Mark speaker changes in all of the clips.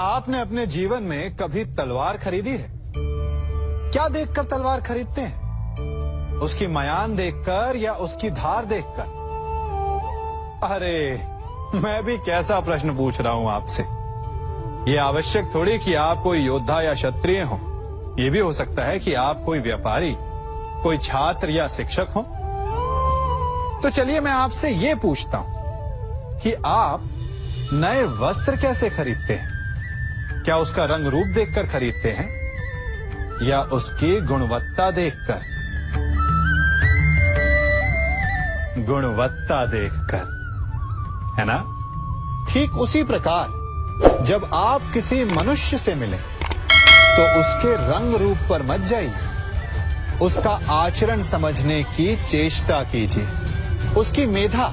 Speaker 1: आपने अपने जीवन में कभी तलवार खरीदी है? क्या देखकर तलवार खरीदते हैं? उसकी मयान देखकर या उसकी धार देखकर? अरे, मैं भी कैसा प्रश्न पूछ रहा हूँ आपसे। ये आवश्यक थोड़ी कि आप कोई योद्धा या क्षत्रिय हो। ये भी हो सकता है कि आप कोई व्यापारी, कोई छात्र या शिक्षक हो। तो चलिए मैं आपसे ये पूछता हूँ कि आप नए वस्त्र कैसे खरीदते हैं? क्या उसका रंग रूप देखकर खरीदते हैं? या उसकी गुणवत्ता देखकर? गुणवत्ता देखकर, है ना? ठीक उसी प्रकार, जब आप किसी मनुष्य से मिले तो उसके रंग रूप पर मत जाइए। उसका आचरण समझने की चेष्टा कीजिए। उसकी मेधा,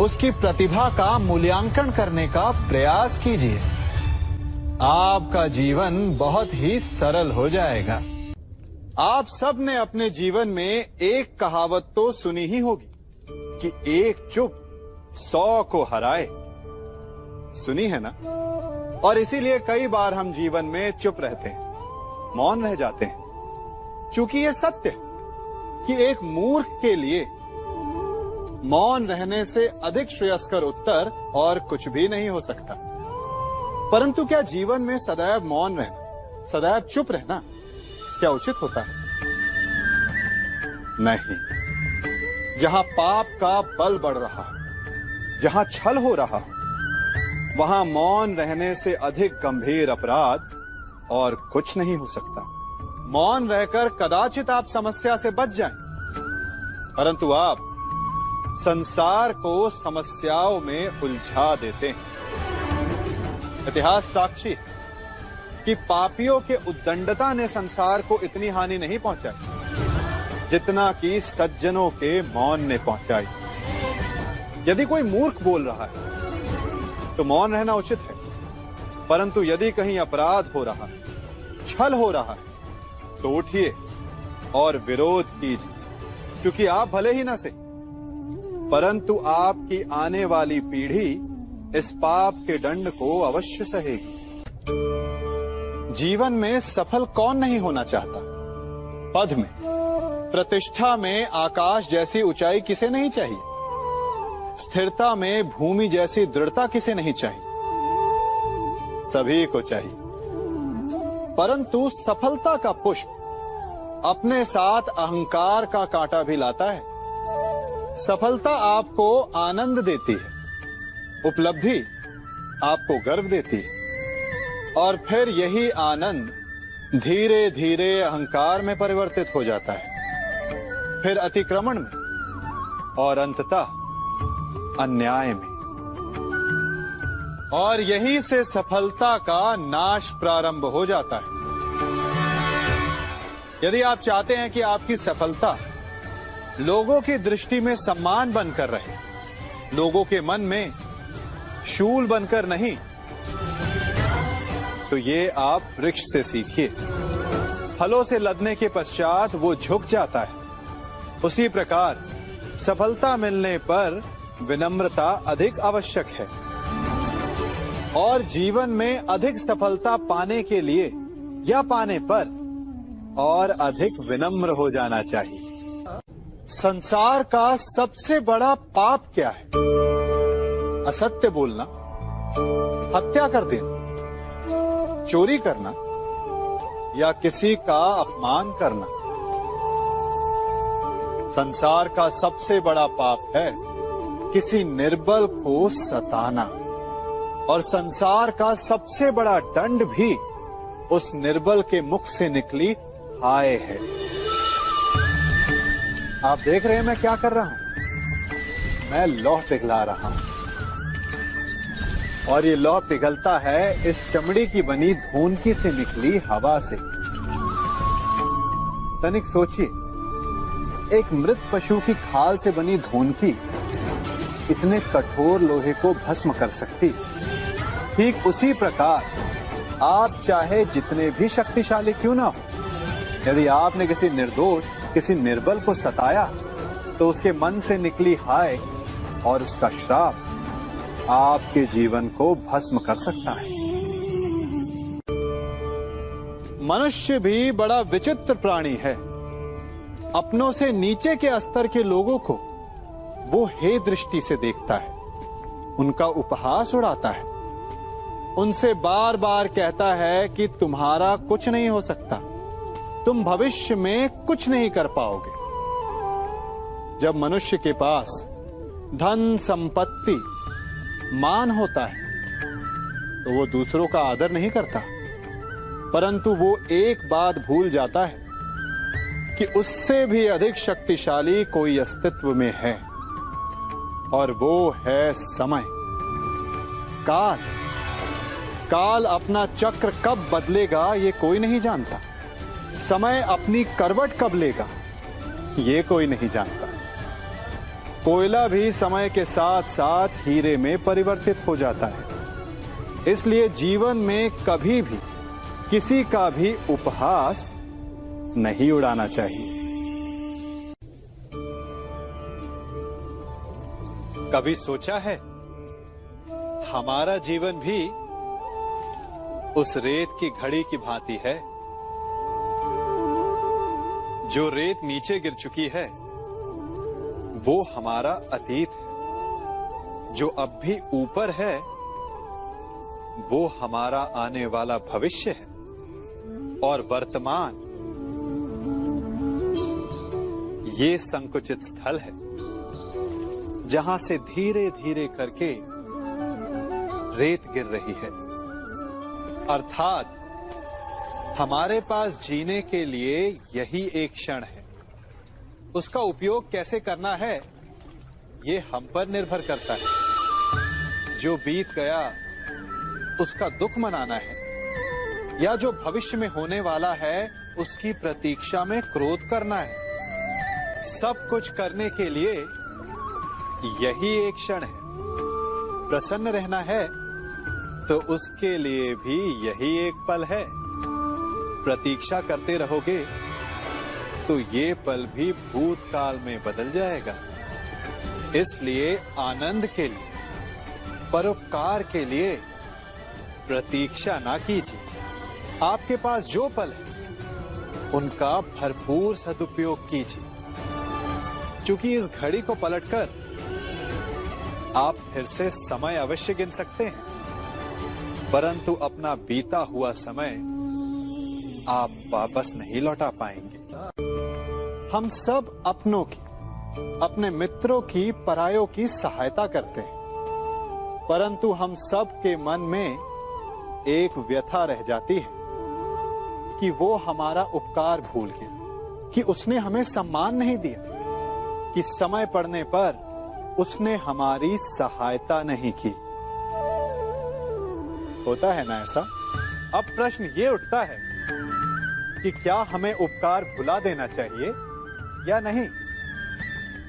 Speaker 1: उसकी प्रतिभा का मूल्यांकन करने का प्रयास कीजिए। आपका जीवन बहुत ही सरल हो जाएगा। आप सबने अपने जीवन में एक कहावत तो सुनी ही होगी कि एक चुप सौ को हराए। सुनी है ना? और इसीलिए कई बार हम जीवन में चुप रहते हैं, मौन रह जाते हैं। चूँकि ये सत्य कि एक मूर्ख के लिए मौन रहने से अधिक श्रेयस्कर उत्तर और कुछ भी नहीं हो सकता। परंतु क्या जीवन में सदैव मौन रहना सदैव चुप रहना क्या उचित होता है? नहीं। जहाँ पाप का बल बढ़ रहा जहाँ छल हो रहा वहाँ मौन रहने से अधिक गंभीर अपराध और कुछ नहीं हो सकता। मौन रहकर कदाचित आप समस्या से बच जाएँ, परंतु आप संसार को समस्याओं में उलझा देते हैं। इतिहास साक्षी कि पापियों के उद्दंडता ने संसार को इतनी हानि नहीं पहुंचाई, जितना कि सज्जनों के मौन ने पहुंचाई। यदि कोई मूर्ख बोल रहा है तो मौन रहना उचित है। परंतु यदि कहीं अपराध हो रहा है, छल हो रहा है तो उठिए और विरोध कीजिए, क्योंकि आप भले ही ना से, परंतु आपकी आने वाली पीढ़ी इस पाप के दंड को अवश्य सहेगी। जीवन में सफल कौन नहीं होना चाहता? पद में। प्रतिष्ठा में आकाश जैसी ऊंचाई किसे नहीं चाहिए? स्थिरता में भूमि जैसी दृढ़ता किसे नहीं चाहिए? सभी को चाहिए। परंतु सफलता का पुष्प अपने साथ अहंकार का कांटा भी लाता है। सफलता आपको आनंद देती है। उपलब्धि आपको गर्व देती है। और फिर यही आनंद धीरे धीरे अहंकार में परिवर्तित हो जाता है। फिर अतिक्रमण में और अंततः अन्याय में। और यही से सफलता का नाश प्रारंभ हो जाता है। यदि आप चाहते हैं कि आपकी सफलता लोगों की दृष्टि में सम्मान बनकर रहे, लोगों के मन में शूल बनकर नहीं। तो ये आप वृक्ष से सीखिए। फलों से लदने के पश्चात वो झुक जाता है। उसी प्रकार, सफलता मिलने पर विनम्रता अधिक आवश्यक है। और जीवन में अधिक सफलता पाने के लिए या पाने पर और अधिक विनम्र हो जाना चाहिए। संसार का सबसे बड़ा पाप क्या है? असत्य बोलना, हत्या कर देना, चोरी करना, या किसी का अपमान करना। संसार का सबसे बड़ा पाप है किसी निर्बल को सताना। और संसार का सबसे बड़ा दंड भी उस निर्बल के मुख से निकली हाय है। आप देख रहे हैं मैं क्या कर रहा हूँ? मैं लौह पिघला रहा हूँ। और ये लौह पिघलता है इस चमड़ी की बनी धूनकी से निकली हवा से। तनिक सोचिए, एक मृत पशु की खाल से बनी धूनकी इतने कठोर लोहे को भस्म कर सकती। ठीक उसी प्रकार, आप चाहे जितने भी शक्तिशाली क्यों ना हो, यदि आपने किसी निर्दोष, किसी निर्बल को सताया तो उसके मन से निकली हाय और उसका श्राप आपके जीवन को भस्म कर सकता है। मनुष्य भी बड़ा विचित्र प्राणी है। अपनों से नीचे के स्तर के लोगों को वो हे दृष्टि से देखता है। उनका उपहास उड़ाता है। उनसे बार बार कहता है कि तुम्हारा कुछ नहीं हो सकता। तुम भविष्य में कुछ नहीं कर पाओगे। जब मनुष्य के पास धन संपत्ति मान होता है तो वो दूसरों का आदर नहीं करता। परंतु वो एक बात भूल जाता है कि उससे भी अधिक शक्तिशाली कोई अस्तित्व में है, और वो है समय। काल। काल अपना चक्र कब बदलेगा, ये कोई नहीं जानता। समय अपनी करवट कब लेगा, ये कोई नहीं जानता। कोयला भी समय के साथ साथ हीरे में परिवर्तित हो जाता है। इसलिए जीवन में कभी भी, किसी का भी उपहास नहीं उड़ाना चाहिए। कभी सोचा है? हमारा जीवन भी उस रेत की घड़ी की भांति है, जो रेत नीचे गिर चुकी है। वो हमारा अतीत है। जो अब भी ऊपर है, वो हमारा आने वाला भविष्य है और वर्तमान। ये संकुचित स्थल है, जहाँ से धीरे धीरे करके रेत गिर रही है। अर्थात, हमारे पास जीने के लिए यही एक क्षण है। उसका उपयोग कैसे करना है, ये हम पर निर्भर करता है। जो बीत गया, उसका दुख मनाना है। या जो भविष्य में होने वाला है, उसकी प्रतीक्षा में क्रोध करना है। सब कुछ करने के लिए यही एक क्षण है। प्रसन्न रहना है तो उसके लिए भी यही एक पल है। प्रतीक्षा करते रहोगे। तो ये पल भी भूतकाल में बदल जाएगा। इसलिए आनंद के लिए, परोपकार के लिए प्रतीक्षा ना कीजिए। आपके पास जो पल है, उनका भरपूर सदुपयोग कीजिए। क्योंकि इस घड़ी को पलटकर आप फिर से समय अवश्य गिन सकते हैं। परंतु अपना बीता हुआ समय आप वापस नहीं लौटा पाएँगे। हम सब अपनों की, अपने मित्रों की, परायों की सहायता करते हैं। परंतु हम सब के मन में एक व्यथा रह जाती है कि वो हमारा उपकार भूल गया, कि उसने हमें सम्मान नहीं दिया, कि समय पड़ने पर उसने हमारी सहायता नहीं की। होता है ना ऐसा? अब प्रश्न ये उठता है कि क्या हमें उपकार भुला देना चाहिए? या नहीं?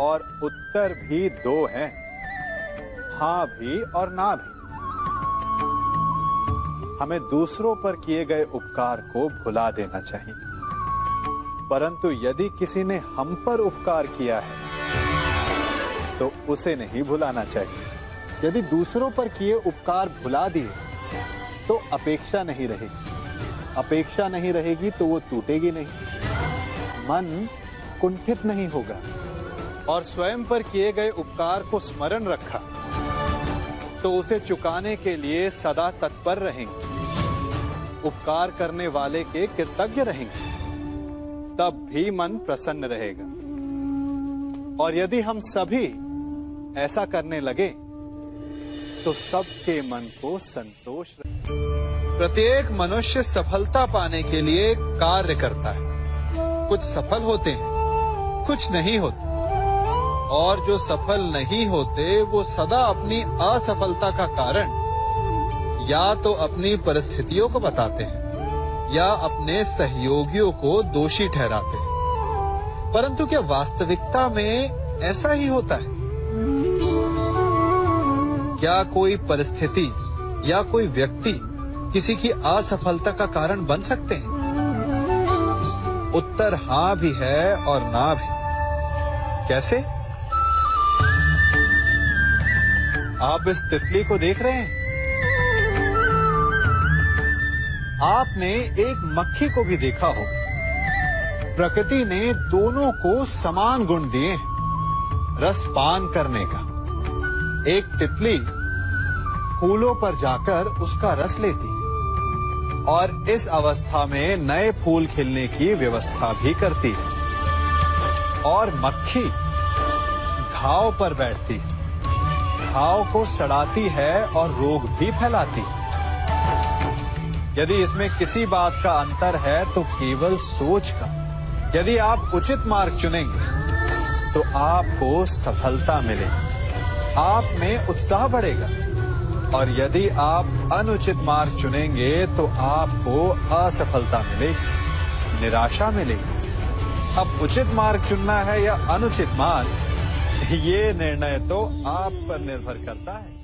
Speaker 1: और उत्तर भी दो हैं। हाँ भी और ना भी। हमें दूसरों पर किए गए उपकार को भुला देना चाहिए। परंतु यदि किसी ने हम पर उपकार किया है तो उसे नहीं भुलाना चाहिए। यदि दूसरों पर किए उपकार भुला दिए तो अपेक्षा नहीं रहेगी। अपेक्षा नहीं रहेगी तो वो टूटेगी नहीं। मन कुंठित नहीं होगा। और स्वयं पर किए गए उपकार को स्मरण रखा। तो उसे चुकाने के लिए सदा तत्पर रहेंगे। उपकार करने वाले के कृतज्ञ रहेंगे। तब भी मन प्रसन्न रहेगा। और यदि हम सभी ऐसा करने लगे तो सबके मन को संतोष प्रत्येक मनुष्य सफलता पाने के लिए कार्य करता है। कुछ सफल होते हैं कुछ नहीं होते। और जो सफल नहीं होते, वो सदा अपनी असफलता का कारण या तो अपनी परिस्थितियों को बताते हैं, या अपने सहयोगियों को दोषी ठहराते हैं। परंतु क्या वास्तविकता में ऐसा ही होता है? क्या कोई परिस्थिति या कोई व्यक्ति किसी की असफलता का कारण बन सकते हैं? उत्तर हाँ भी है और ना भी। कैसे? आप इस तितली को देख रहे हैं? आपने एक मक्खी को भी देखा हो। प्रकृति ने दोनों को समान गुण दिए रस पान करने का। एक तितली फूलों पर जाकर उसका रस लेती, और इस अवस्था में नए फूल खिलने की व्यवस्था भी करती है। और मक्खी घाव पर बैठती। घाव को सड़ाती है और रोग भी फैलाती। यदि इसमें किसी बात का अंतर है तो केवल सोच का। यदि आप उचित मार्ग चुनेंगे तो आपको सफलता मिलेगी। आप में उत्साह बढ़ेगा। और यदि आप अनुचित मार्ग चुनेंगे तो आपको असफलता मिलेगी, निराशा मिलेगी। अब उचित मार्ग चुनना है या अनुचित मार्ग? ये निर्णय तो आप पर निर्भर करता है।